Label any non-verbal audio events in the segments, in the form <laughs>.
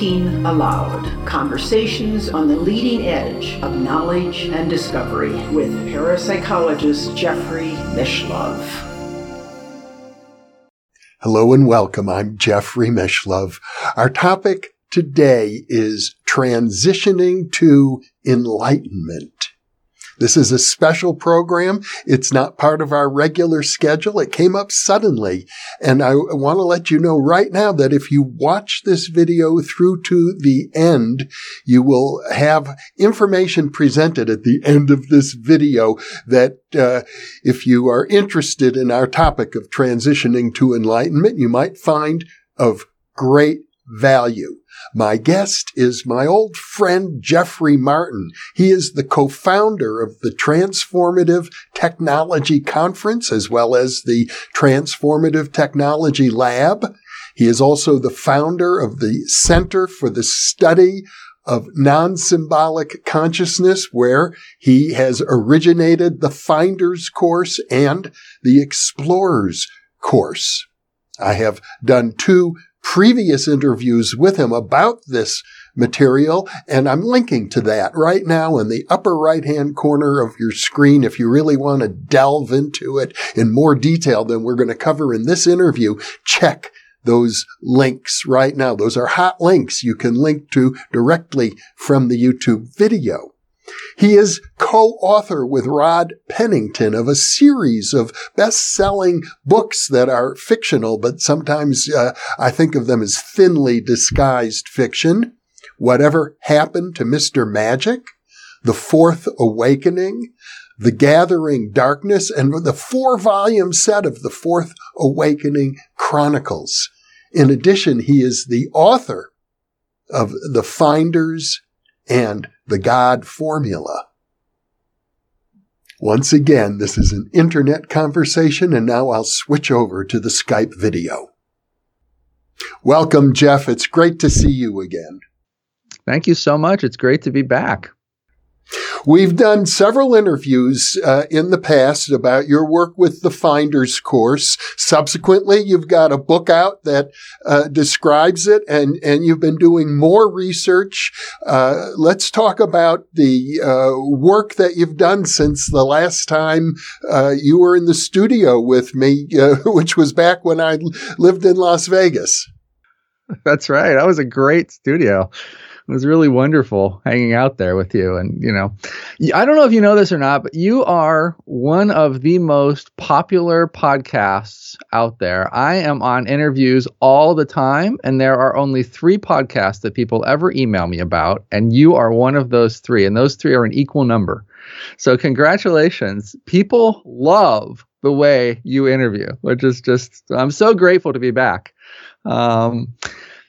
Thinking Allowed Conversations on the leading edge of knowledge and discovery with parapsychologist Jeffrey Mishlove. Hello and welcome. I'm Jeffrey Mishlove. Our topic today is transitioning to enlightenment. This is a special program. It's not part of our regular schedule. It came up suddenly. And I want to let you know right now that if you watch this video through to the end, you will have information presented at the end of this video that uh, if you are interested in our topic of transitioning to enlightenment, you might find of great value. My guest is my old friend Jeffrey Martin. He is the co-founder of the Transformative Technology Conference as well as the Transformative Technology Lab. He is also the founder of the Center for the Study of non-symbolic consciousness where he has originated the Finders course and the Explorers course. I have done two previous interviews with him about this material, and I'm linking to that right now in the upper right hand corner of your screen if you really want to delve into it in more detail than we're going to cover in this interview. Check those links right now. Those are hot links you can link to directly from the YouTube video. He is co-author with Rod Pennington of a series of best-selling books that are fictional, but sometimes uh, I think of them as thinly disguised fiction. Whatever Happened to Mr. Magic, The Fourth Awakening, The Gathering Darkness, and the four-volume set of The Fourth Awakening Chronicles. In addition, he is the author of The Finders and the God formula. Once again, this is an internet conversation, and now I'll switch over to the Skype video. Welcome, Jeff. It's great to see you again. Thank you so much. It's great to be back. We've done several interviews uh, in the past about your work with the Finders course. Subsequently, you've got a book out that uh, describes it, and and you've been doing more research. Uh, let's talk about the uh, work that you've done since the last time uh, you were in the studio with me, uh, <laughs> which was back when I lived in Las Vegas. That's right. That was a great studio was really wonderful hanging out there with you. And, you know, I don't know if you know this or not, but you are one of the most popular podcasts out there. I am on interviews all the time, and there are only three podcasts that people ever email me about. And you are one of those three, and those three are an equal number. So, congratulations. People love the way you interview, which is just, I'm so grateful to be back. Um,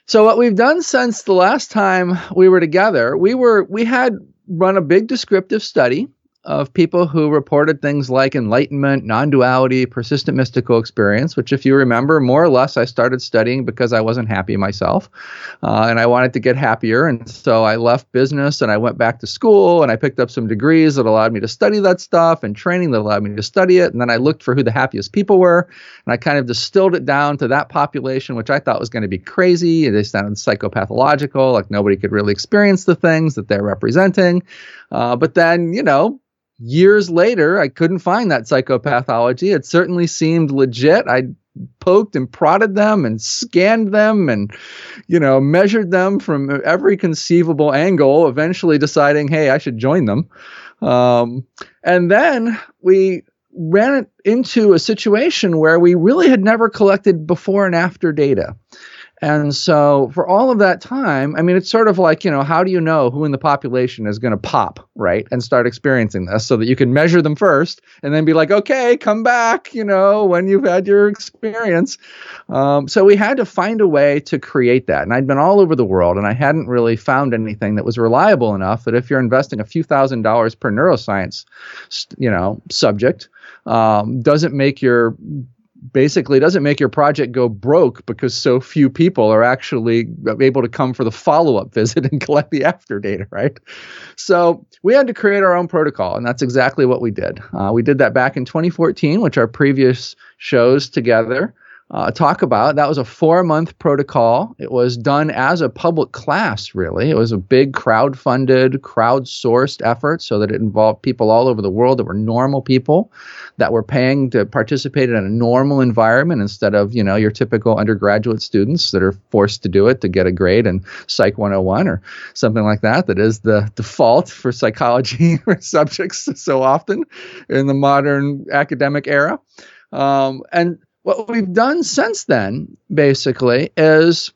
so what we've done since the last time we were together, we were we had run a big descriptive study of people who reported things like enlightenment, non duality, persistent mystical experience, which, if you remember, more or less I started studying because I wasn't happy myself uh, and I wanted to get happier. And so I left business and I went back to school and I picked up some degrees that allowed me to study that stuff and training that allowed me to study it. And then I looked for who the happiest people were and I kind of distilled it down to that population, which I thought was going to be crazy. They sounded psychopathological, like nobody could really experience the things that they're representing. Uh, but then, you know, years later, I couldn't find that psychopathology. It certainly seemed legit. I poked and prodded them and scanned them and you know measured them from every conceivable angle eventually deciding hey i should join them um, and then we ran into a situation where we really had never collected before and after data and so for all of that time, I mean, it's sort of like, you know, how do you know who in the population is going to pop, right? And start experiencing this so that you can measure them first and then be like, okay, come back, you know, when you've had your experience. Um, so we had to find a way to create that. And I'd been all over the world and I hadn't really found anything that was reliable enough that if you're investing a few thousand dollars per neuroscience, you know, subject, um, doesn't make your basically doesn't make your project go broke because so few people are actually able to come for the follow-up <laughs> visit and collect the after data right? So we had to create our own protocol and that's exactly what we did. Uh, we did that back in 2014 which our previous shows together uh, talk about. That was a four month protocol. It was done as a public class, really. It was a big crowd funded, crowd sourced effort so that it involved people all over the world that were normal people that were paying to participate in a normal environment instead of, you know, your typical undergraduate students that are forced to do it to get a grade in Psych 101 or something like that, that is the default for psychology <laughs> subjects so often in the modern academic era. Um, and what we've done since then, basically, is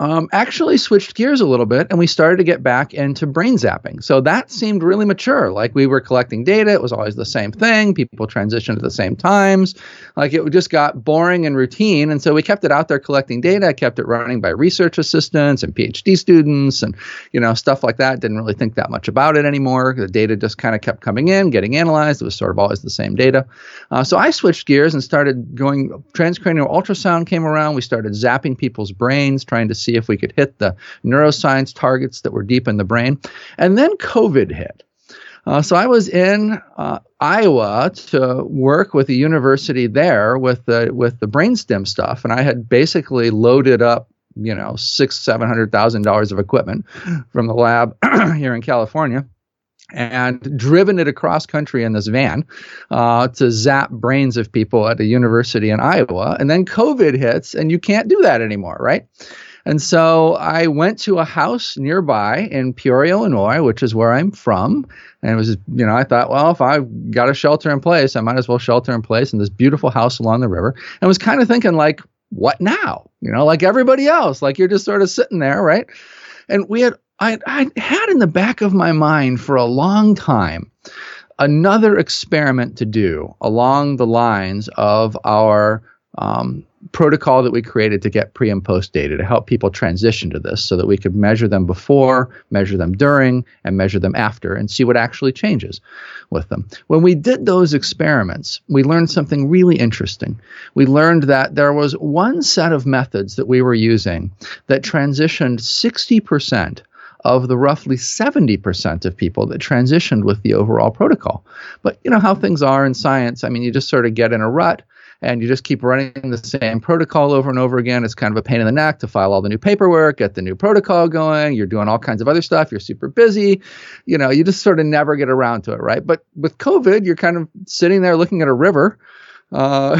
um, actually switched gears a little bit and we started to get back into brain zapping. So that seemed really mature. Like we were collecting data, it was always the same thing. People transitioned at the same times. Like it just got boring and routine. And so we kept it out there collecting data, kept it running by research assistants and PhD students and, you know, stuff like that. Didn't really think that much about it anymore. The data just kind of kept coming in, getting analyzed. It was sort of always the same data. Uh, so I switched gears and started going, transcranial ultrasound came around. We started zapping people's brains, trying to see if we could hit the neuroscience targets that were deep in the brain. And then COVID hit. Uh, so I was in uh, Iowa to work with the university there with the with the brainstem stuff, and I had basically loaded up, you know, six seven hundred thousand dollars of equipment from the lab <clears throat> here in California, and driven it across country in this van uh, to zap brains of people at a university in Iowa. And then COVID hits, and you can't do that anymore, right? And so I went to a house nearby in Peoria, Illinois, which is where I'm from. And it was, you know, I thought, well, if I've got a shelter in place, I might as well shelter in place in this beautiful house along the river. And I was kind of thinking, like, what now? You know, like everybody else, like you're just sort of sitting there, right? And we had, I, I had in the back of my mind for a long time another experiment to do along the lines of our um, protocol that we created to get pre and post data to help people transition to this so that we could measure them before, measure them during, and measure them after and see what actually changes with them. When we did those experiments, we learned something really interesting. We learned that there was one set of methods that we were using that transitioned 60% of the roughly 70% of people that transitioned with the overall protocol. But you know how things are in science. I mean, you just sort of get in a rut and you just keep running the same protocol over and over again. It's kind of a pain in the neck to file all the new paperwork, get the new protocol going. You're doing all kinds of other stuff. You're super busy. You know, you just sort of never get around to it, right? But with COVID, you're kind of sitting there looking at a river uh,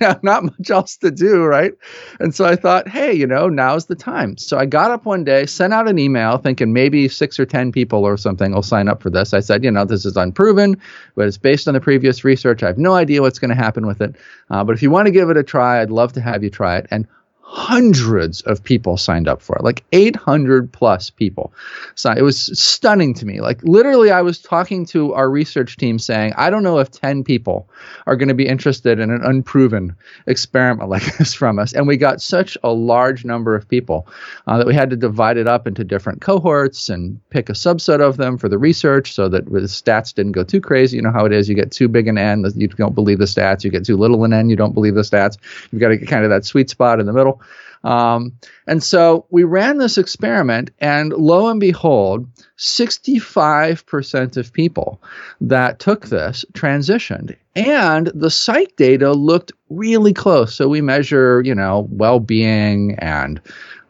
<laughs> not much else to do, right? And so I thought, hey, you know, now's the time. So I got up one day, sent out an email thinking maybe six or 10 people or something will sign up for this. I said, you know, this is unproven, but it's based on the previous research. I have no idea what's going to happen with it. Uh, but if you want to give it a try, I'd love to have you try it. And hundreds of people signed up for it, like 800 plus people. So it was stunning to me. Like literally, I was talking to our research team saying, I don't know if 10 people are going to be interested in an unproven experiment like <laughs> this from us. And we got such a large number of people uh, that we had to divide it up into different cohorts and pick a subset of them for the research so that the stats didn't go too crazy. You know how it is. You get too big an N, you don't believe the stats. You get too little an N, you don't believe the stats. You've got to get kind of that sweet spot in the middle. Um, and so we ran this experiment, and lo and behold, 65% of people that took this transitioned. And the psych data looked really close. So we measure, you know, well being and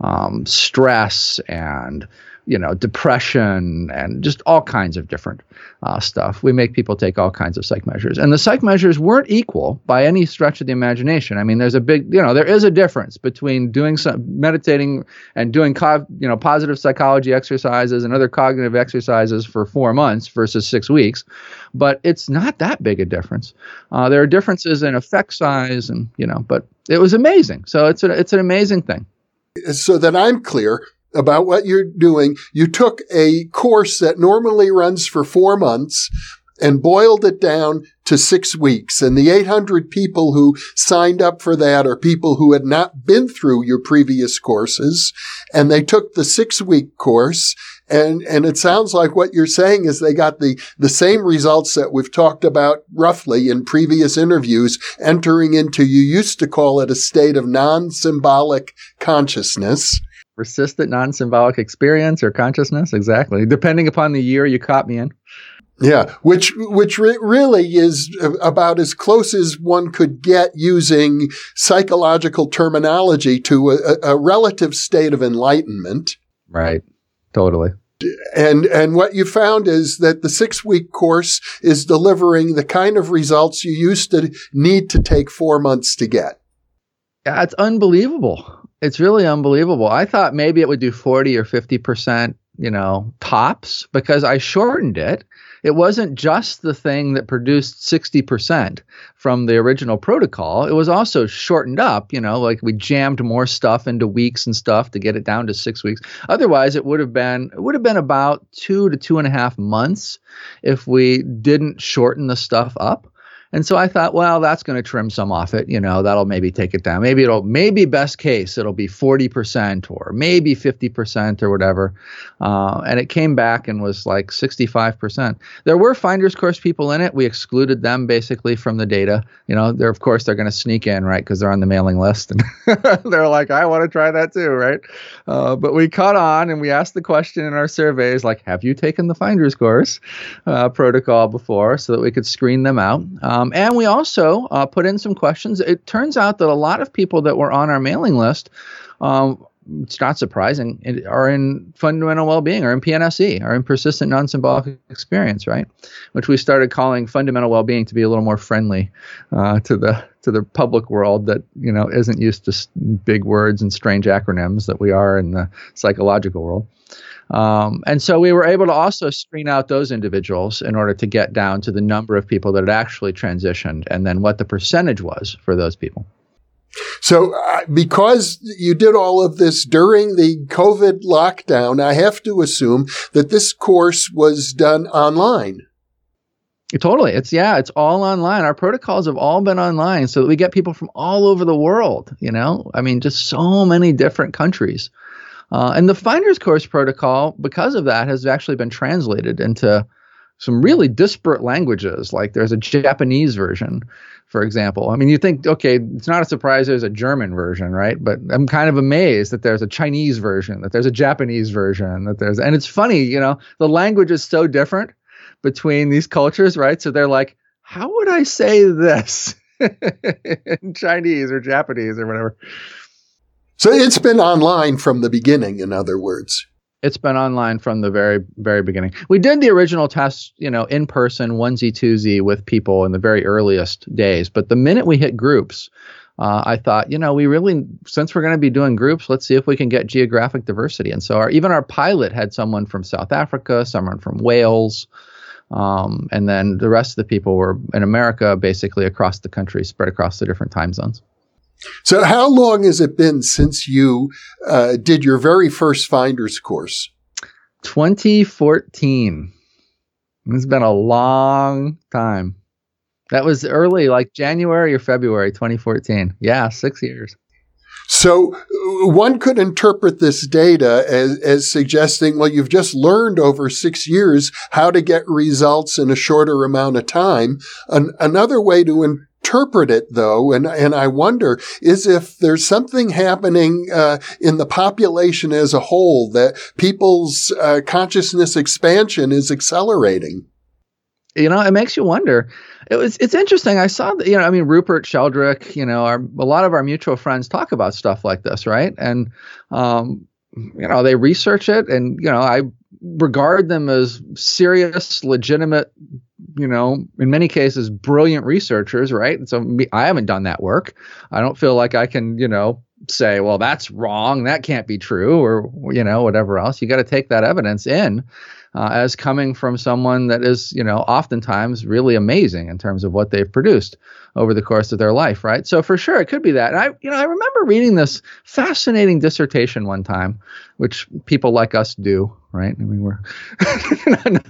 um, stress and you know, depression and just all kinds of different uh, stuff. We make people take all kinds of psych measures, and the psych measures weren't equal by any stretch of the imagination. I mean, there's a big, you know, there is a difference between doing some meditating and doing, co- you know, positive psychology exercises and other cognitive exercises for four months versus six weeks, but it's not that big a difference. Uh, there are differences in effect size, and you know, but it was amazing. So it's a, it's an amazing thing. So that I'm clear, about what you're doing. You took a course that normally runs for four months and boiled it down to six weeks. And the 800 people who signed up for that are people who had not been through your previous courses. And they took the six week course. And, and it sounds like what you're saying is they got the, the same results that we've talked about roughly in previous interviews, entering into, you used to call it a state of non-symbolic consciousness persistent non-symbolic experience or consciousness exactly depending upon the year you caught me in Yeah, which which re- really is about as close as one could get using psychological terminology to a, a relative state of enlightenment. Right. Totally. And and what you found is that the six week course is delivering the kind of results you used to need to take four months to get. Yeah, it's unbelievable. It's really unbelievable. I thought maybe it would do 40 or 50%, you know, tops because I shortened it it wasn't just the thing that produced 60% from the original protocol. It was also shortened up, you know, like we jammed more stuff into weeks and stuff to get it down to six weeks. Otherwise, it would have been it would have been about two to two and a half months if we didn't shorten the stuff up. And so I thought, well, that's going to trim some off it. You know, that'll maybe take it down. Maybe it'll, maybe best case, it'll be 40% or maybe 50% or whatever. Uh, and it came back and was like 65%. There were finder's course people in it. We excluded them basically from the data. You know, they're, of course, they're going to sneak in, right? Because they're on the mailing list. And <laughs> they're like, I want to try that too, right? Uh, but we caught on and we asked the question in our surveys, like, have you taken the finder's course uh, protocol before so that we could screen them out? Um, and we also uh, put in some questions. It turns out that a lot of people that were on our mailing list, um, it's not surprising, are in fundamental well-being, or in PNSE, or in persistent non-symbolic experience, right? Which we started calling fundamental well-being to be a little more friendly uh, to the to the public world that you know isn't used to big words and strange acronyms that we are in the psychological world. Um, and so we were able to also screen out those individuals in order to get down to the number of people that had actually transitioned and then what the percentage was for those people. So, uh, because you did all of this during the COVID lockdown, I have to assume that this course was done online. Totally. It's yeah, it's all online. Our protocols have all been online so that we get people from all over the world, you know? I mean, just so many different countries. Uh, and the Finder's Course protocol, because of that, has actually been translated into some really disparate languages. Like there's a Japanese version, for example. I mean, you think, okay, it's not a surprise there's a German version, right? But I'm kind of amazed that there's a Chinese version, that there's a Japanese version, that there's, and it's funny, you know, the language is so different between these cultures, right? So they're like, how would I say this <laughs> in Chinese or Japanese or whatever? So it's been online from the beginning, in other words. It's been online from the very, very beginning. We did the original test, you know, in person, onesie, twosie with people in the very earliest days. But the minute we hit groups, uh, I thought, you know, we really, since we're going to be doing groups, let's see if we can get geographic diversity. And so our, even our pilot had someone from South Africa, someone from Wales, um, and then the rest of the people were in America, basically across the country, spread across the different time zones. So, how long has it been since you uh, did your very first Finders course? 2014. It's been a long time. That was early, like January or February 2014. Yeah, six years. So uh, one could interpret this data as, as, suggesting, well, you've just learned over six years how to get results in a shorter amount of time. An, another way to interpret it though, and, and I wonder is if there's something happening uh, in the population as a whole that people's uh, consciousness expansion is accelerating. You know, it makes you wonder. It was it's interesting. I saw that you know, I mean, Rupert Sheldrake, you know, our, a lot of our mutual friends talk about stuff like this, right? And um, you know, they research it, and you know, I regard them as serious, legitimate you know, in many cases, brilliant researchers, right? So I haven't done that work. I don't feel like I can, you know, say, well, that's wrong. That can't be true, or, you know, whatever else. You got to take that evidence in uh, as coming from someone that is, you know, oftentimes really amazing in terms of what they've produced over the course of their life, right? So for sure, it could be that. And I, you know, I remember reading this fascinating dissertation one time, which people like us do, right? I mean, we're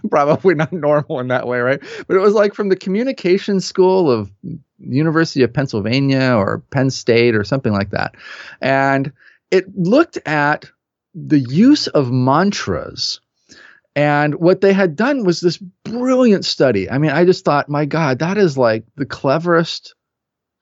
<laughs> probably not normal in that way, right? But it was like from the communication school of University of Pennsylvania or Penn State or something like that, and it looked at the use of mantras and what they had done was this brilliant study. I mean, I just thought, my God, that is like the cleverest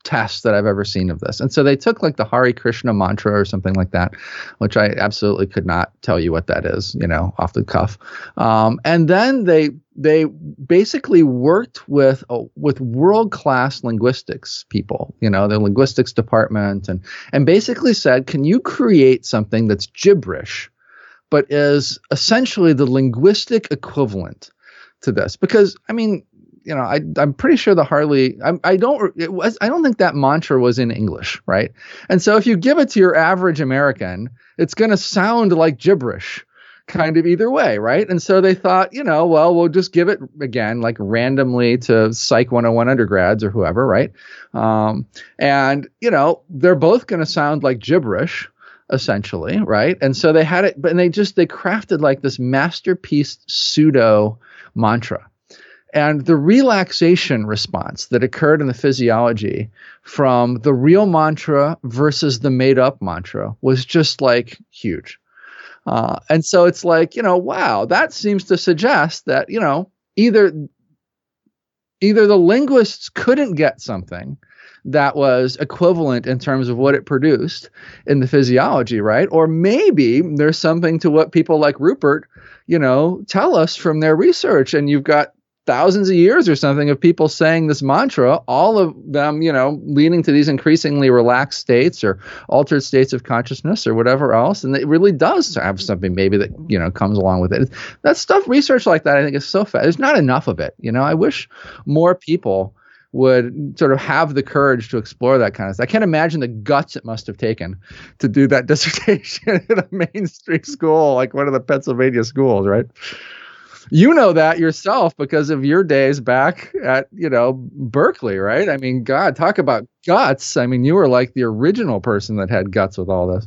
test that I've ever seen of this. And so they took like the Hare Krishna mantra or something like that, which I absolutely could not tell you what that is, you know, off the cuff. Um, and then they they basically worked with uh, with world class linguistics people, you know, the linguistics department, and and basically said, can you create something that's gibberish, but is essentially the linguistic equivalent to this? Because I mean, you know, I, I'm pretty sure the Harley, I, I don't, it was, I don't think that mantra was in English, right? And so if you give it to your average American, it's going to sound like gibberish kind of either way, right? And so they thought, you know, well, we'll just give it again, like randomly to Psych 101 undergrads or whoever, right? Um, and, you know, they're both going to sound like gibberish essentially, right? And so they had it, but and they just, they crafted like this masterpiece pseudo mantra and the relaxation response that occurred in the physiology from the real mantra versus the made up mantra was just like huge. Uh, and so it's like, you know, wow, that seems to suggest that, you know, either either the linguists couldn't get something that was equivalent in terms of what it produced in the physiology, right? Or maybe there's something to what people like Rupert, you know, tell us from their research. And you've got thousands of years or something of people saying this mantra, all of them, you know, leading to these increasingly relaxed states or altered states of consciousness or whatever else. And it really does have something maybe that, you know, comes along with it. That stuff, research like that, I think is so fast. There's not enough of it. You know, I wish more people would sort of have the courage to explore that kind of stuff. I can't imagine the guts it must have taken to do that <laughs> dissertation at a mainstream school, like one of the Pennsylvania schools, right? you know that yourself because of your days back at you know Berkeley, right? I mean, God, talk about guts. I mean, you were like the original person that had guts with all this.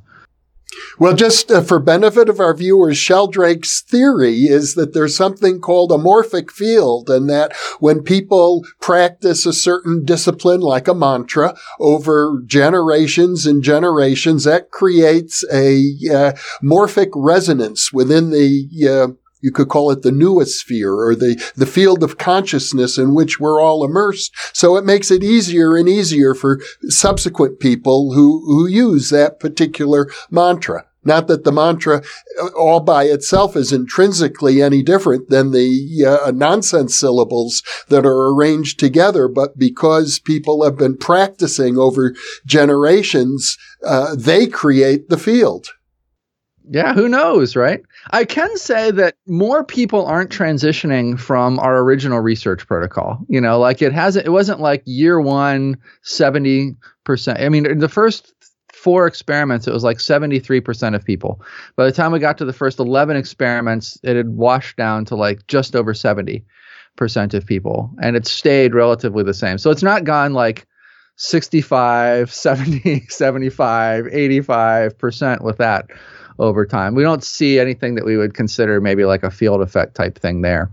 Well, just uh, for benefit of our viewers, Sheldrake's theory is that there's something called a morphic field and that when people practice a certain discipline like a mantra over generations and generations, that creates a uh, morphic resonance within the uh, you could call it the noosphere or the, the field of consciousness in which we're all immersed. So it makes it easier and easier for subsequent people who, who use that particular mantra. Not that the mantra uh, all by itself is intrinsically any different than the uh, nonsense syllables that are arranged together, but because people have been practicing over generations, uh, they create the field. Yeah, who knows, right? I can say that more people aren't transitioning from our original research protocol. You know, like it hasn't, it wasn't like year one, 70%. I mean, in the first four experiments, it was like 73% of people. By the time we got to the first 11 experiments, it had washed down to like just over 70% of people. And it stayed relatively the same. So it's not gone like 65, 70, <laughs> 75, 85% with that over time. We don't see anything that we would consider maybe like a field effect type thing there.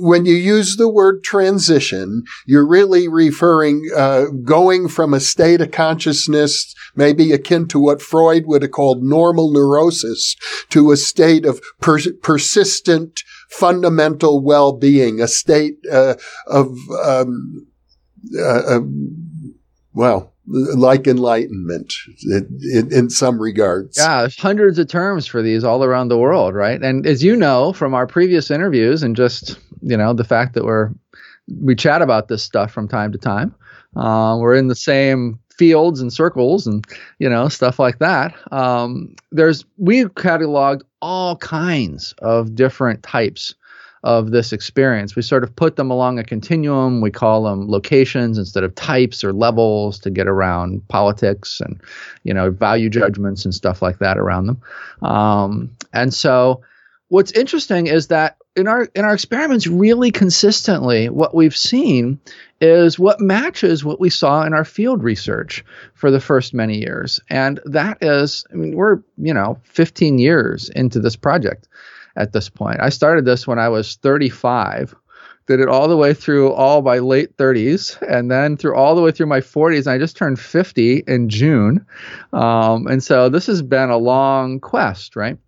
When you use the word transition, you're really referring uh, going from a state of consciousness, maybe akin to what Freud would have called normal neurosis, to a state of per- persistent, fundamental well-being, a state uh, of um, uh, well, like enlightenment in, in, some regards. Yeah, there's hundreds of terms for these all around the world, right? And as you know from our previous interviews and just you know the fact that we're we chat about this stuff from time to time, uh, we're in the same fields and circles and you know stuff like that. Um, there's we cataloged all kinds of different types of this experience. We sort of put them along a continuum. We call them locations instead of types or levels to get around politics and, you know, value judgments and stuff like that around them. Um, and so, what's interesting is that in our in our experiments, really consistently, what we've seen is what matches what we saw in our field research for the first many years, and that is, I mean, we're you know 15 years into this project at this point. I started this when I was 35, did it all the way through all my late 30s, and then through all the way through my 40s. And I just turned 50 in June. Um, and so this has been a long quest, right?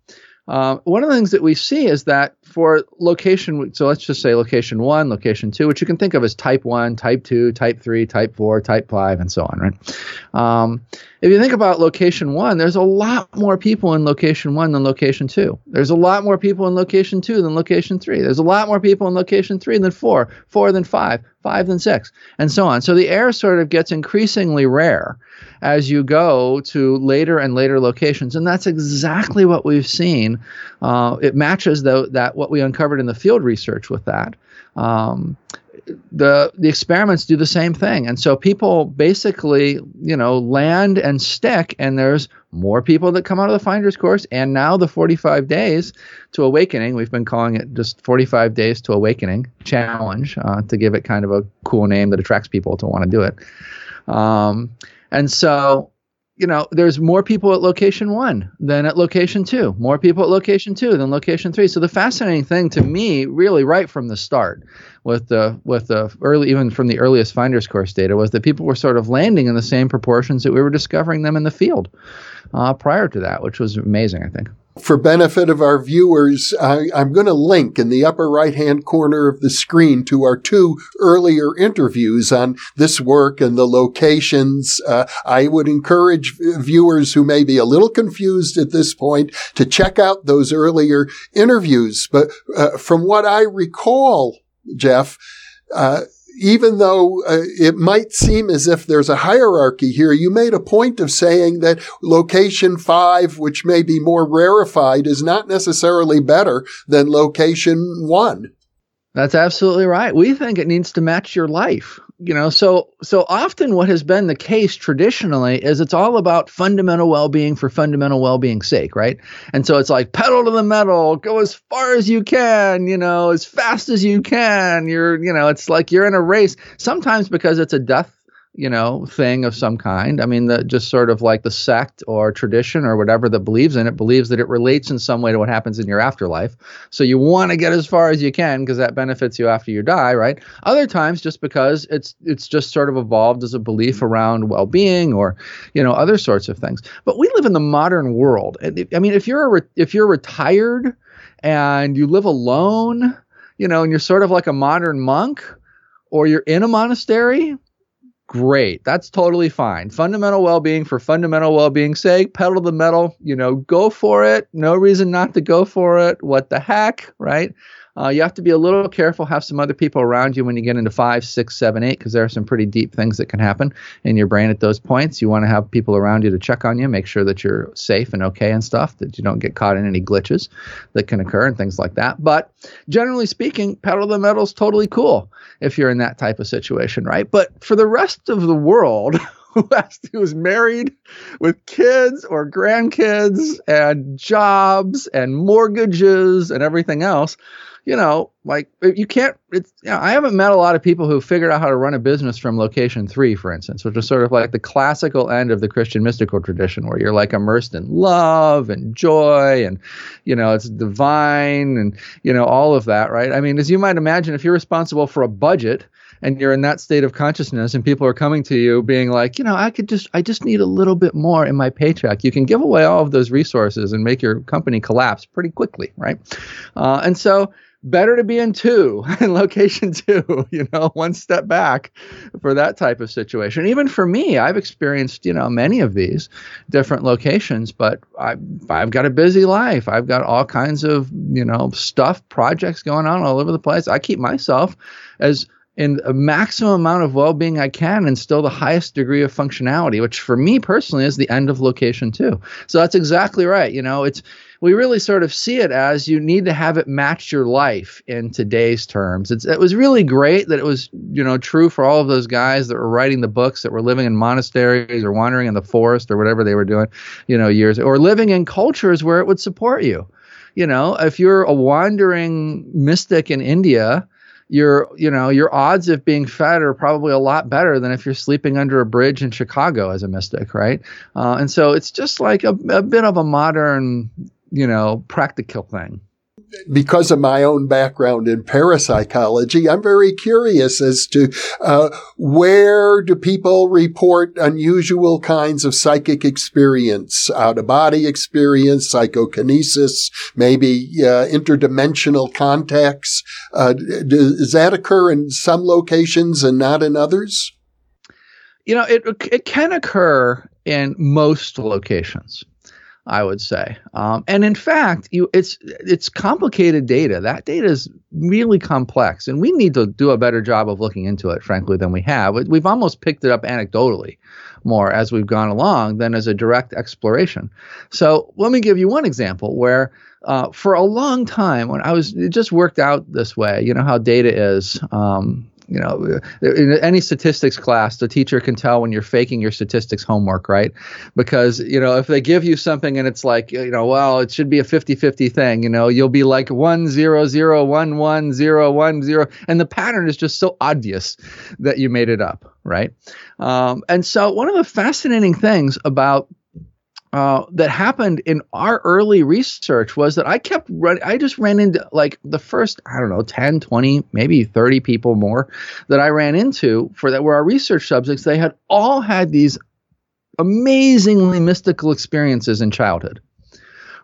uh, one of the things that we see is that for location, so let's just say location one, location two, which you can think of as type one, type two, type three, type four, type five, and so on, right? Um, if you think about location one, there's a lot more people in location one than location two. There's a lot more people in location two than location three. There's a lot more people in location three than four, four than five, five than six, and so on. So the air sort of gets increasingly rare as you go to later and later locations. And that's exactly what we've seen. Uh, it matches though that what we uncovered in the field research with that. Um, the the experiments do the same thing and so people basically you know land and stick and there's more people that come out of the finders course and now the 45 days to awakening we've been calling it just 45 days to awakening challenge uh, to give it kind of a cool name that attracts people to want to do it um, and so, you know, there's more people at location one than at location two, more people at location two than location three. So the fascinating thing to me, really right from the start, with the with the early even from the earliest finders course data, was that people were sort of landing in the same proportions that we were discovering them in the field uh, prior to that, which was amazing, I think. For benefit of our viewers, I, am going to link in the upper right hand corner of the screen to our two earlier interviews on this work and the locations. Uh, I would encourage viewers who may be a little confused at this point to check out those earlier interviews. But uh, from what I recall, Jeff, uh, even though uh, it might seem as if there's a hierarchy here, you made a point of saying that location five, which may be more rarefied, is not necessarily better than location one. That's absolutely right. We think it needs to match your life you know so so often what has been the case traditionally is it's all about fundamental well-being for fundamental well-being's sake right? And so it's like pedal to the metal go as far as you can you know as fast as you can. You're you know it's like you're in a race sometimes because it's a death you know, thing of some kind. I mean, the, just sort of like the sect or tradition or whatever that believes in it believes that it relates in some way to what happens in your afterlife. So you want to get as far as you can because that benefits you after you die, right? Other times, just because it's it's just sort of evolved as a belief around well-being or you know other sorts of things. But we live in the modern world. I mean, if you're re- if you're retired and you live alone, you know, and you're sort of like a modern monk, or you're in a monastery great. That's totally fine. Fundamental well being for fundamental well being's sake, pedal the metal, you know, go for it. No reason not to go for it. What the heck, right? Uh, you have to be a little careful, have some other people around you when you get into five, six, seven, eight, because there are some pretty deep things that can happen in your brain at those points. You want to have people around you to check on you, make sure that you're safe and okay and stuff, that you don't get caught in any glitches that can occur and things like that. But generally speaking, pedal the metal is totally cool if you're in that type of situation, right? But for the rest of the world, <laughs> who has who's married with kids or grandkids and jobs and mortgages and everything else you know, like you can't. It's you know, I haven't met a lot of people who figured out how to run a business from location three, for instance, which is sort of like the classical end of the Christian mystical tradition, where you're like immersed in love and joy, and you know, it's divine, and you know, all of that, right? I mean, as you might imagine, if you're responsible for a budget and you're in that state of consciousness and people are coming to you being like you know i could just i just need a little bit more in my paycheck you can give away all of those resources and make your company collapse pretty quickly right uh, and so better to be in two <laughs> in location two, <laughs> you know, one step back for that type of situation. Even for me, I've experienced, you know, many of these different locations, but I, I've got a busy life. I've got all kinds of, you know, stuff, projects going on all over the place. I keep myself as in a maximum amount of well-being I can and still the highest degree of functionality, which for me personally is the end of location two. So that's exactly right. You know, it's we really sort of see it as you need to have it match your life in today's terms. It's, it was really great that it was, you know, true for all of those guys that were writing the books that were living in monasteries or wandering in the forest or whatever they were doing, you know, years or living in cultures where it would support you. You know, if you're a wandering mystic in India, your you know your odds of being fed are probably a lot better than if you're sleeping under a bridge in Chicago as a mystic, right? Uh, and so it's just like a, a bit of a modern you know, practical thing. because of my own background in parapsychology, I'm very curious as to uh, where do people report unusual kinds of psychic experience, out of body experience, psychokinesis, maybe uh, interdimensional contacts. Uh, does that occur in some locations and not in others? You know, it it can occur in most locations. I would say. Um, and in fact, you it's it's complicated data. That data is really complex, and we need to do a better job of looking into it, frankly, than we have. We've almost picked it up anecdotally more as we've gone along than as a direct exploration. So let me give you one example where. Uh, for a long time, when I was, it just worked out this way. You know how data is. Um, you know, in any statistics class, the teacher can tell when you're faking your statistics homework, right? Because, you know, if they give you something and it's like, you know, well, it should be a 50 50 thing, you know, you'll be like 1 0 0 1 1 0 1 0. And the pattern is just so obvious that you made it up, right? Um, and so, one of the fascinating things about uh, that happened in our early research was that I kept running, I just ran into like the first, I don't know, 10, 20, maybe 30 people more that I ran into for that were our research subjects. They had all had these amazingly mystical experiences in childhood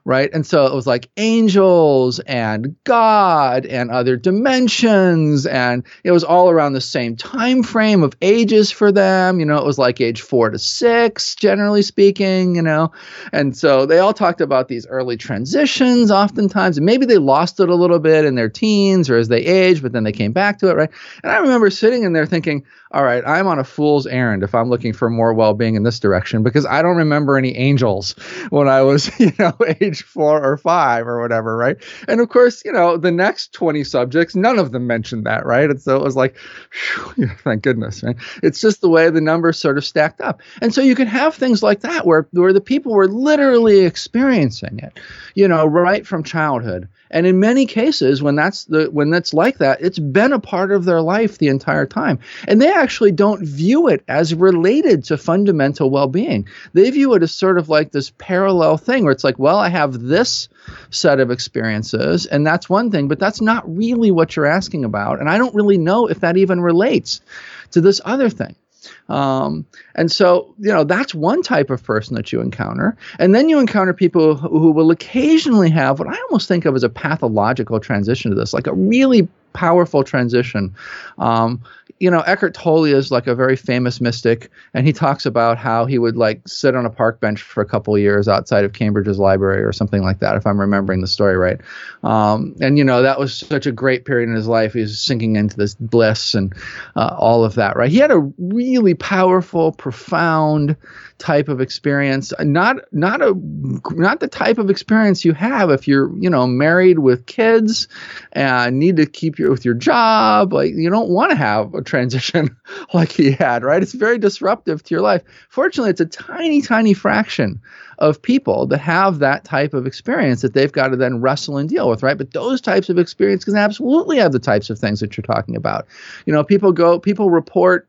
right? And so it was like angels and God and other dimensions, and it was all around the same time frame of ages for them. You know, it was like age four to six, generally speaking. You know, and so they all talked about these early transitions, oftentimes, and maybe they lost it a little bit in their teens or as they aged, but then they came back to it, right? And I remember sitting in there thinking, all right, I'm on a fool's errand if I'm looking for more well-being in this direction because I don't remember any angels when I was, <laughs> you know, <laughs> age four or five or whatever, right? And of course, you know, the next 20 subjects, none of them mentioned that, right? And so it was like, whew, <laughs> thank goodness, right? It's just the way the numbers sort of stacked up. And so you can have things like that where where the people were literally experiencing it, you know, right from childhood and in many cases, when that's the when that's like that, it's been a part of their life the entire time. And they actually don't view it as related to fundamental well-being. They view it as sort of like this parallel thing where it's like, well, I have this set of experiences, and that's one thing, but that's not really what you're asking about. And I don't really know if that even relates to this other thing. Um, and so, you know, that's one type of person that you encounter. And then you encounter people who, will occasionally have what I almost think of as a pathological transition to this, like a really powerful transition. Um, you know, Eckhart Tolle is like a very famous mystic, and he talks about how he would like sit on a park bench for a couple years outside of Cambridge's library or something like that, if I'm remembering the story right. Um, and you know, that was such a great period in his life. He was sinking into this bliss and uh, all of that, right? He had a really powerful, profound type of experience not not a not the type of experience you have if you're you know married with kids and need to keep you with your job like you don't want to have a transition <laughs> like he had right it's very disruptive to your life fortunately it's a tiny tiny fraction of people that have that type of experience that they've got to then wrestle and deal with, right? But those types of experience can absolutely have the types of things that you're talking about. You know, people go, people report,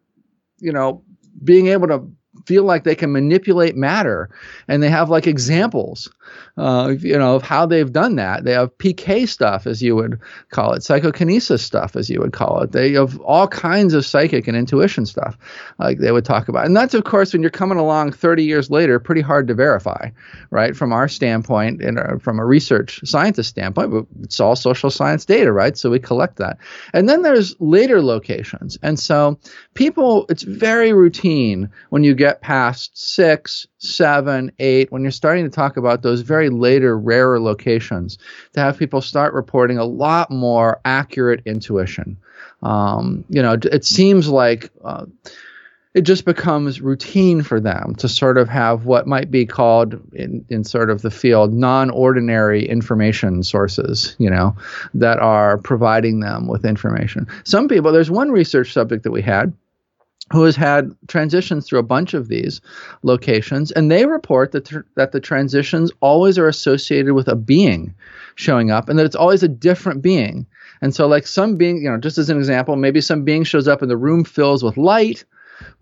you know, being able to feel like they can manipulate matter and they have like examples uh, you know of how they've done that. They have pk stuff as you would call it psychokinesis stuff as you would call it. They have all kinds of psychic and intuition stuff like they would talk about. And that's of course when you're coming along 30 years later pretty hard to verify right from our standpoint and uh, from a research scientist standpoint but it's all social science data right? So we collect that. And then there's later locations. And so people it's very routine when you get past six, seven, eight, when you're starting to talk about those very later, rarer locations, to have people start reporting a lot more accurate intuition. Um, you know, it seems like. Uh, it just becomes routine for them to sort of have what might be called in, in sort of the field non-ordinary information sources you know that are providing them with information some people there's one research subject that we had who has had transitions through a bunch of these locations, and they report that tr- that the transitions always are associated with a being showing up, and that it's always a different being. And so, like some being, you know, just as an example, maybe some being shows up and the room fills with light,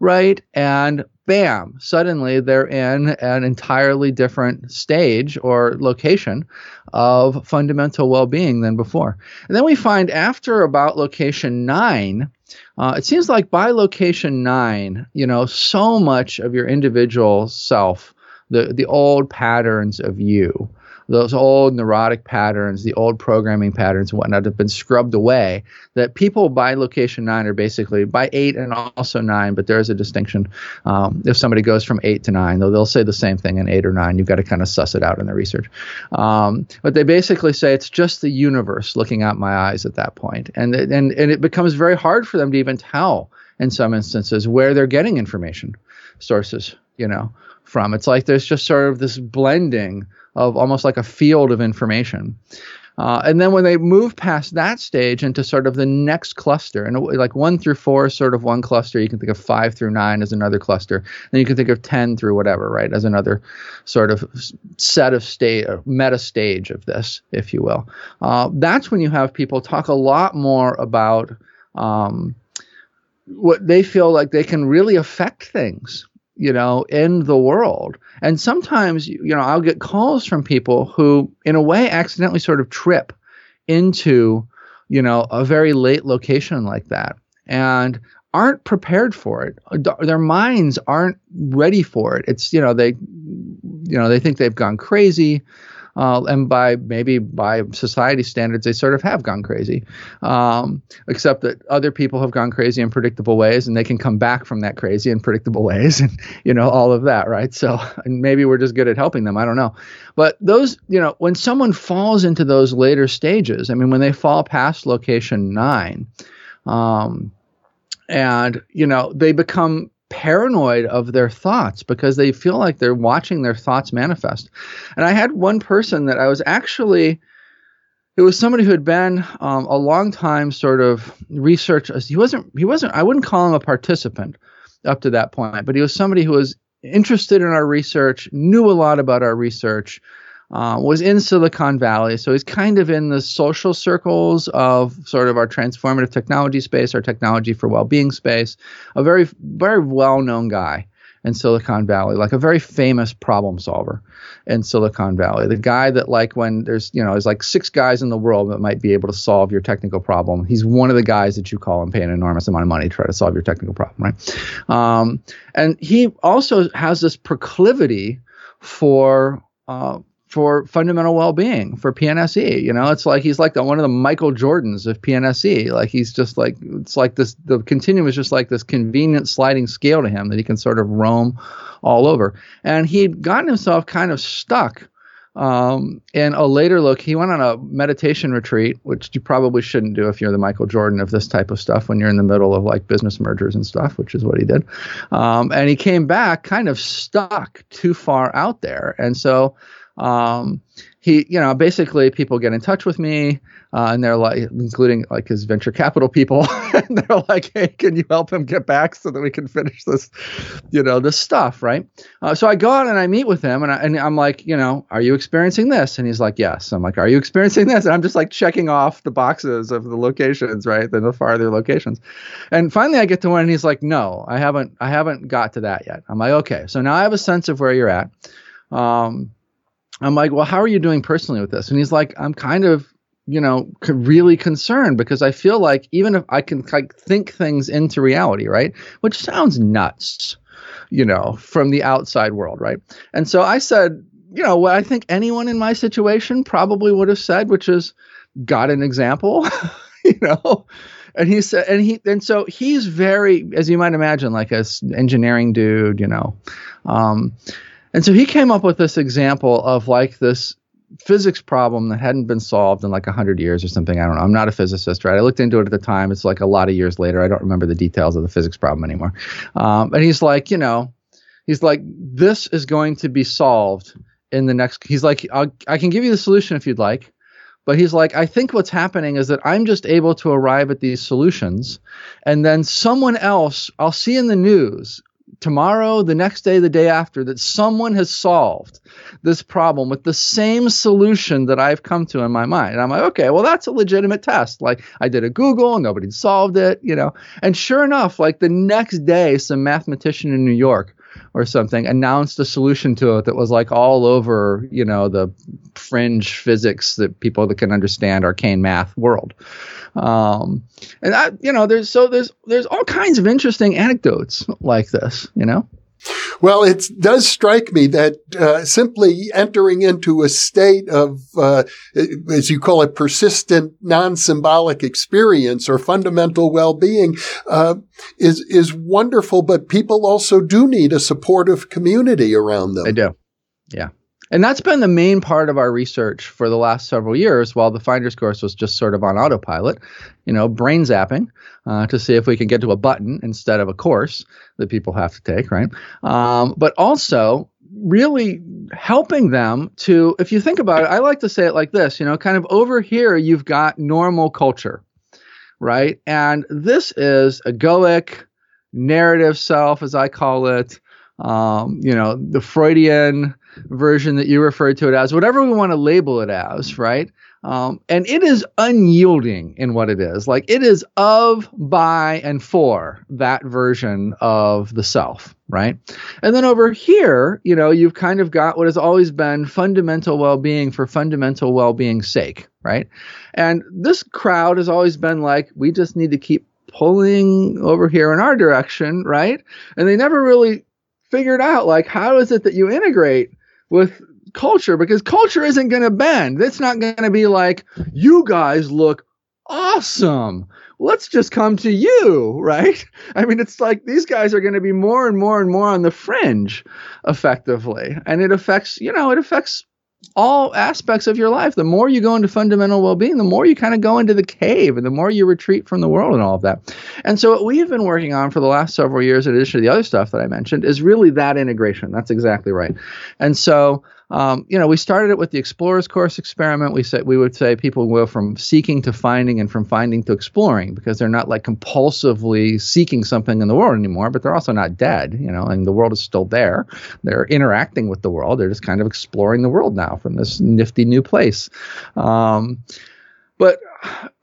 right? And bam, suddenly they're in an entirely different stage or location of fundamental well being than before. And then we find after about location nine, uh, it seems like by location nine, you know, so much of your individual self, the, the old patterns of you, those old neurotic patterns, the old programming patterns and whatnot have been scrubbed away. That people by location nine are basically by eight and also nine, but there is a distinction. Um, if somebody goes from eight to nine, though they'll say the same thing in eight or nine. You've got to kind of suss it out in the research. Um, but they basically say it's just the universe looking out my eyes at that point, and and and it becomes very hard for them to even tell in some instances where they're getting information sources. You know from. It's like there's just sort of this blending of almost like a field of information. Uh, and then when they move past that stage into sort of the next cluster, and like one through four is sort of one cluster, you can think of five through nine as another cluster, and you can think of ten through whatever, right, as another sort of set of state, meta stage of this, if you will. Uh, that's when you have people talk a lot more about um, what they feel like they can really affect things you know, in the world. And sometimes, you know, I'll get calls from people who, in a way, accidentally sort of trip into, you know, a very late location like that and aren't prepared for it. Their minds aren't ready for it. It's, you know, they, you know, they think they've gone crazy uh, and by maybe by society standards, they sort of have gone crazy. Um, except that other people have gone crazy in predictable ways, and they can come back from that crazy in predictable <laughs> ways, and you know all of that, right? So, and maybe we're just good at helping them. I don't know, but those, you know, when someone falls into those later stages, I mean, when they fall past location nine. Um, and you know they become paranoid of their thoughts because they feel like they're watching their thoughts manifest. And I had one person that I was actually it was somebody who had been um, a long time sort of research he wasn't he wasn't i wouldn't call him a participant up to that point but he was somebody who was interested in our research knew a lot about our research uh, was in Silicon Valley. So he's kind of in the social circles of sort of our transformative technology space, our technology for well being space. A very, very well known guy in Silicon Valley, like a very famous problem solver in Silicon Valley. The guy that, like, when there's, you know, there's like six guys in the world that might be able to solve your technical problem. He's one of the guys that you call and pay an enormous amount of money to try to solve your technical problem, right? Um, and he also has this proclivity for uh, for fundamental well-being for PNSE. You know, it's like he's like the, one of the Michael Jordans of PNSE. Like he's just like it's like this. The continuum is just like this convenient sliding scale to him that he can sort of roam all over. And he'd gotten himself kind of stuck. Um, in a later look, he went on a meditation retreat, which you probably shouldn't do if you're the Michael Jordan of this type of stuff when you're in the middle of like business mergers and stuff, which is what he did. Um, and he came back kind of stuck too far out there. And so um, he, you know, basically people get in touch with me, uh, and they're like, including like his venture capital people, <laughs> and they're like, "Hey, can you help him get back so that we can finish this, you know, this stuff, right?" Uh, so I go out and I meet with him, and, I, and I'm like, you know, are you experiencing this? And he's like, yes. I'm like, are you experiencing this? And I'm just like checking off the boxes of the locations, right, the, the farther locations, and finally I get to one, and he's like, no, I haven't, I haven't got to that yet. I'm like, okay, so now I have a sense of where you're at. Um, I'm like, well, how are you doing personally with this? And he's like, I'm kind of, you know, really concerned because I feel like even if I can like think things into reality, right? Which sounds nuts, you know, from the outside world, right? And so I said, you know, what I think anyone in my situation probably would have said, which is, got an example, <laughs> you know? And he said, and he, and so he's very, as you might imagine, like a engineering dude, you know, um, and so he came up with this example of like this physics problem that hadn't been solved in like 100 years or something. I don't know. I'm not a physicist, right? I looked into it at the time. It's like a lot of years later. I don't remember the details of the physics problem anymore. Um, and he's like, you know, he's like, this is going to be solved in the next. He's like, i can give you the solution if you'd like. But he's like, I think what's happening is that I'm just able to arrive at these solutions. And then someone else, I'll see in the news, tomorrow, the next day, the day after, that someone has solved this problem with the same solution that I've come to in my mind. And I'm like, okay, well, that's a legitimate test. Like I did a Google, nobody solved it, you know. And sure enough, like the next day, some mathematician in New York or something announced a solution to it that was like all over, you know, the fringe physics that people that can understand arcane math world. Um, and I, you know, there's so there's there's all kinds of interesting anecdotes like this, you know. Well, it does strike me that uh, simply entering into a state of, uh, as you call it, persistent non-symbolic experience or fundamental well-being uh, is is wonderful. But people also do need a supportive community around them. They do, yeah. And that's been the main part of our research for the last several years, while the Finders course was just sort of on autopilot, you know, brain zapping uh, to see if we can get to a button instead of a course that people have to take, right? Um, but also really helping them to, if you think about it, I like to say it like this, you know, kind of over here, you've got normal culture, right? And this is egoic, narrative self, as I call it, um, you know, the Freudian version that you referred to it as, whatever we want to label it as, right? Um, and it is unyielding in what it is. Like it is of, by, and for that version of the self, right? And then over here, you know, you've kind of got what has always been fundamental well being for fundamental well being's sake, right? And this crowd has always been like, we just need to keep pulling over here in our direction, right? And they never really figured out, like, how is it that you integrate with culture because culture isn't going to bend. It's not going to be like, you guys look awesome. Let's just come to you, <laughs> right? I mean, it's like these guys are going to be more and more and more on the fringe effectively. And it affects, you know, it affects all aspects of your life. The more you go into fundamental well being, the more you kind of go into the cave and the more you retreat from the world and all of that. And so, what we've been working on for the last several years, in addition to the other stuff that I mentioned, is really that integration. That's exactly right. And so, um, you know, we started it with the Explorers Course experiment. We said we would say people go from seeking to finding and from finding to exploring because they're not like compulsively seeking something in the world anymore, but they're also not dead, you know, and the world is still there. They're interacting with the world. They're just kind of exploring the world now from this nifty new place. Um, but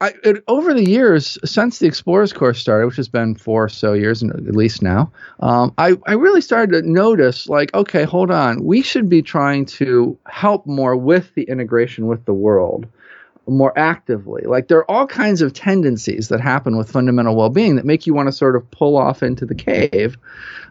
I, it, over the years, since the Explorers course started, which has been four or so years at least now, um, I, I really started to notice like, okay, hold on, we should be trying to help more with the integration with the world more actively. Like there are all kinds of tendencies that happen with fundamental well-being that make you want to sort of pull off into the cave.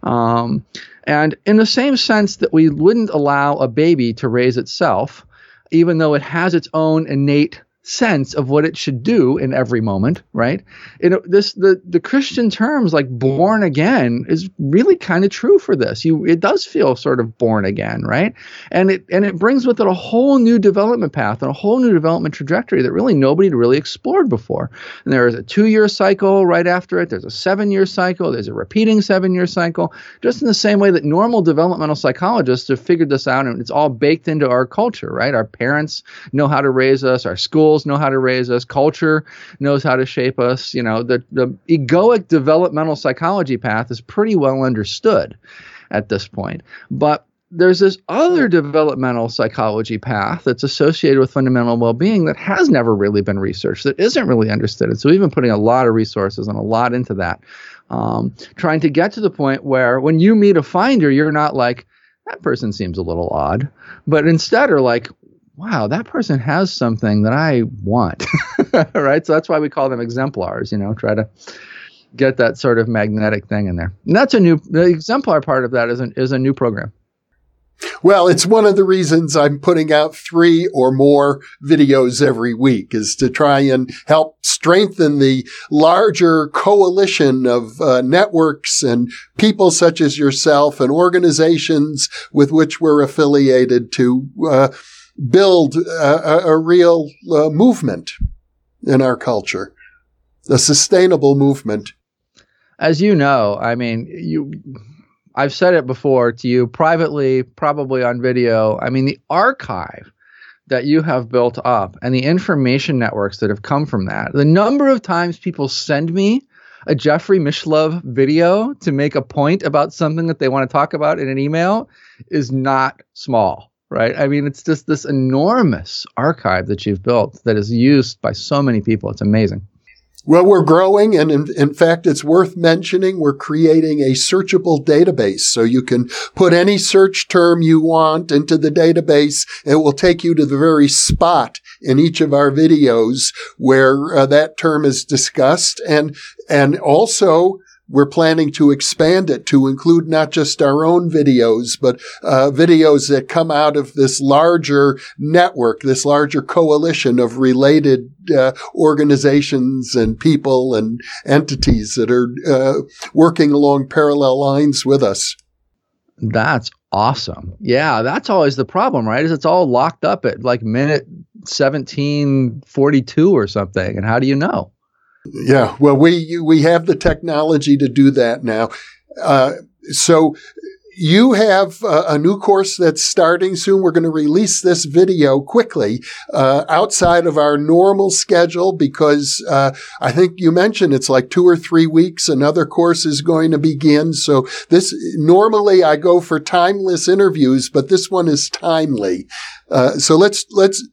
Um, and in the same sense that we wouldn't allow a baby to raise itself, even though it has its own innate sense of what it should do in every moment, right? You know, this the the Christian terms like born again is really kind of true for this. You it does feel sort of born again, right? And it and it brings with it a whole new development path and a whole new development trajectory that really nobody had really explored before. And there is a two-year cycle right after it. There's a seven-year cycle. There's a repeating seven-year cycle. Just in the same way that normal developmental psychologists have figured this out, and it's all baked into our culture, right? Our parents know how to raise us. Our school schools know how to raise us, culture knows how to shape us. You know, the, the egoic developmental psychology path is pretty well understood at this point. But there's this other developmental psychology path that's associated with fundamental well-being that has never really been researched that isn't really understood and so we've been putting a lot of resources and a lot into that um, trying to get to the point where when you meet a finder you're not like that person seems a little odd but instead are like wow, that person has something that I want. <laughs> right? So that's why we call them exemplars, you know, try to get that sort of magnetic thing in there. And that's a new the exemplar part of that is an, is a new program. Well, it's one of the reasons I'm putting out three or more videos every week is to try and help strengthen the larger coalition of uh, networks and people such as yourself and organizations with which we're affiliated to uh, build a, a real uh, movement in our culture, a sustainable movement. As you know, I mean, you. I've said it before to you privately, probably on video. I mean, the archive that you have built up and the information networks that have come from that, the number of times people send me a Jeffrey Mishlove video to make a point about something that they want to talk about in an email is not small right? I mean, it's just this enormous archive that you've built that is used by so many people. It's amazing. Well, we're growing, and in, in, fact, it's worth mentioning we're creating a searchable database. So you can put any search term you want into the database. It will take you to the very spot in each of our videos where uh, that term is discussed. And, and also, we're planning to expand it to include not just our own videos, but uh, videos that come out of this larger network, this larger coalition of related uh, organizations and people and entities that are uh, working along parallel lines with us. That's awesome. Yeah, that's always the problem, right? Is it's all locked up at like minute 1742 or something. And how do you know? Yeah, well, we we have the technology to do that now. Uh, so you have uh, a new course that's starting soon. We're going to release this video quickly uh, outside of our normal schedule because uh, I think you mentioned it's like two or three weeks. Another course is going to begin. So this normally I go for timeless interviews, but this one is timely. Uh, so let's let's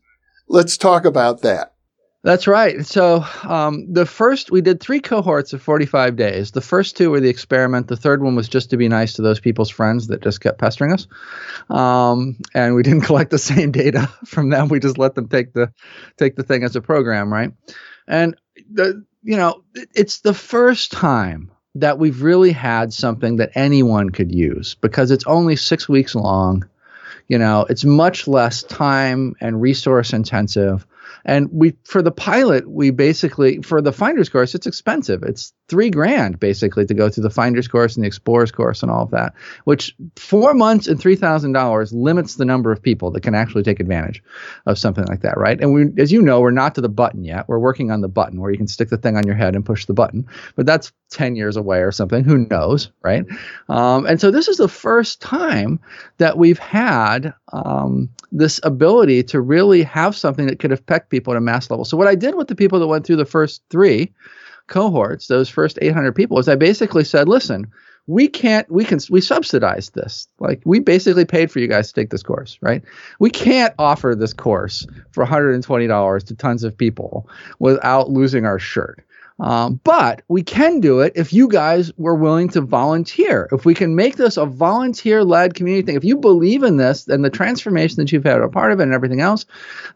let's talk about that. That's right. So um, the first, we did three cohorts of 45 days. The first two were the experiment. The third one was just to be nice to those people's friends that just kept pestering us. Um, and we <laughs> didn't collect the same data from them. We just let them take the take the thing as a program, right? And the you know, it's the first time that we've really had something that anyone could use because it's only six weeks long. You know, it's much less time and resource intensive and we for the pilot, we basically for the finder's course, it's expensive. It's three grand basically to go through the finder's course and the explorer's course and all of that, which four months and three thousand dollars limits the number of people that can actually take advantage of something like that, right? And we, as you know, we're not to the button yet. We're working on the button where you can stick the thing on your head and push the button, but that's 10 years away or something. Who knows, right? Um, and so this is the first time that we've had um, this ability to really have something that could affect people at a mass level. So what I did with the people that went through the first three cohorts, those first 800 people, is I basically said, listen, we can't we can we subsidize this like we basically paid for you guys to take this course right we can't offer this course for $120 to tons of people without losing our shirt um, but we can do it if you guys were willing to volunteer. If we can make this a volunteer led community thing, if you believe in this and the transformation that you've had a part of it and everything else,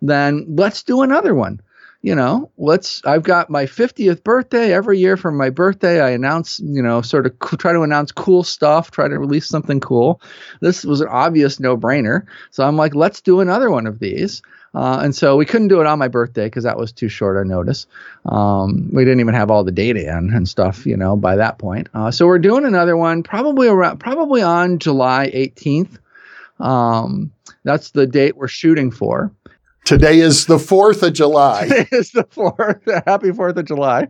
then let's do another one. You know, let's. I've got my 50th birthday every year for my birthday. I announce, you know, sort of try to announce cool stuff, try to release something cool. This was an obvious no brainer. So I'm like, let's do another one of these. Uh, and so we couldn't do it on my birthday because that was too short a notice. Um, we didn't even have all the data in and stuff, you know, by that point. Uh, so we're doing another one probably around, probably on July 18th. Um, that's the date we're shooting for. Today is the 4th of July. <laughs> Today is the 4th. <laughs> Happy 4th of July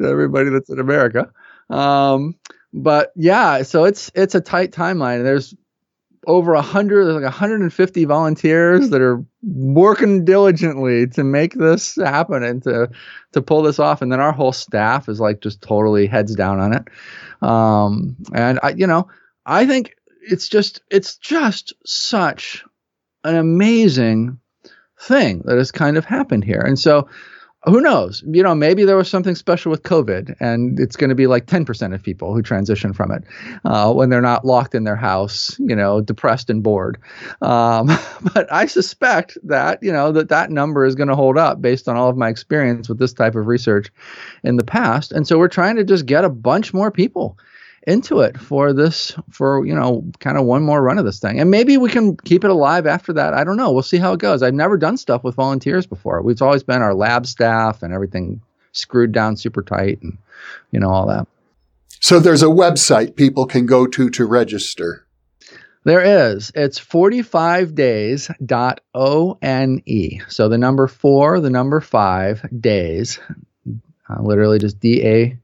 to everybody that's in America. Um, but yeah, so it's it's a tight timeline. There's over a hundred, like 150 volunteers that are working diligently to make this happen and to to pull this off. And then our whole staff is like just totally heads down on it. Um, and I, you know, I think it's just it's just such an amazing thing that has kind of happened here. And so who knows? You know, maybe there was something special with COVID, and it's going to be like 10% of people who transition from it uh, when they're not locked in their house, you know, depressed and bored. Um, <laughs> but I suspect that you know that that number is going to hold up based on all of my experience with this type of research in the past, and so we're trying to just get a bunch more people into it for this for you know kind of one more run of this thing. And maybe we can keep it alive after that. I don't know. We'll see how it goes. I've never done stuff with volunteers before. We've always been our lab staff and everything screwed down super tight and you know all that. So there's a website people can go to to register. There is. It's 45days.one. So the number four, the number five days, uh, literally just D A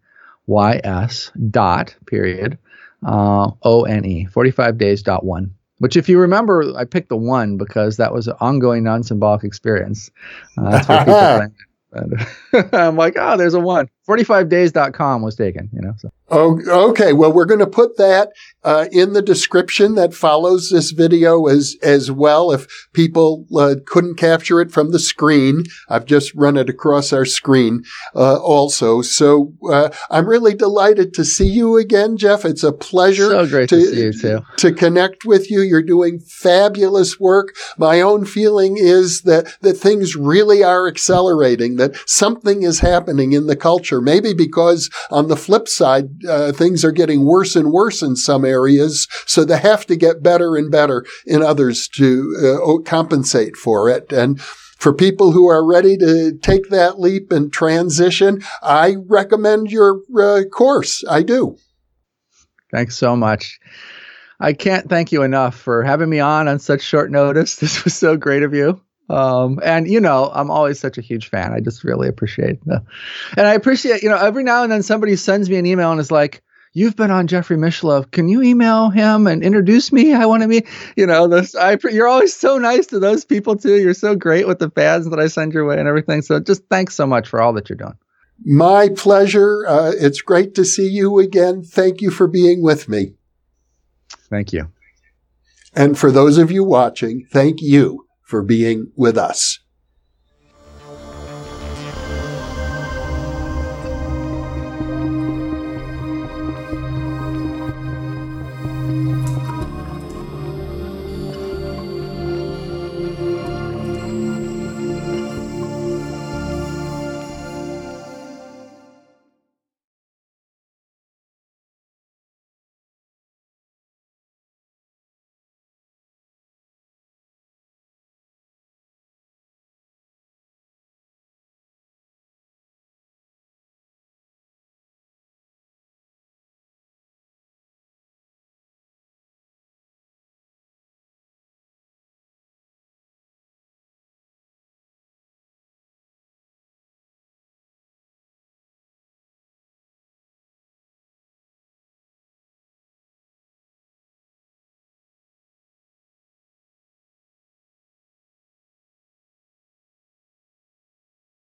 Y-S dot period uh, O-N-E, 45 days dot one. Which, if you remember, I picked the one because that was an ongoing non-symbolic experience. Uh, that's what people. <laughs> <laughs> I'm like, oh, there's a one. 45days.com was taken, you know. So. Oh, okay. Well, we're going to put that uh, in the description that follows this video as as well. If people uh, couldn't capture it from the screen, I've just run it across our screen uh, also. So uh, I'm really delighted to see you again, Jeff. It's a pleasure. So great to, to see you too. To connect with you, you're doing fabulous work. My own feeling is that that things really are accelerating. That something is happening in the culture. Maybe because on the flip side uh, things are getting worse and worse in some areas, so they have to get better and better in others to uh, compensate for it. And for people who are ready to take that leap and transition, I recommend your uh, course. I do. Thanks so much. I can't thank you enough for having me on on such short notice. <laughs> This was so great of you. Um, and you know, I'm always such a huge fan. I just really appreciate the, and I appreciate, you know, every now and then somebody sends me an email and is like, you've been on Jeffrey Mishlove. Can you email him and introduce me? I want to meet." you know, this, I, you're always so nice to those people too. You're so great with the fans that I send your way and everything. So just thanks so much for all that you're doing. My pleasure. Uh, it's great to see you again. Thank you for being with me. Thank you. And for those of you watching, thank you for being with us.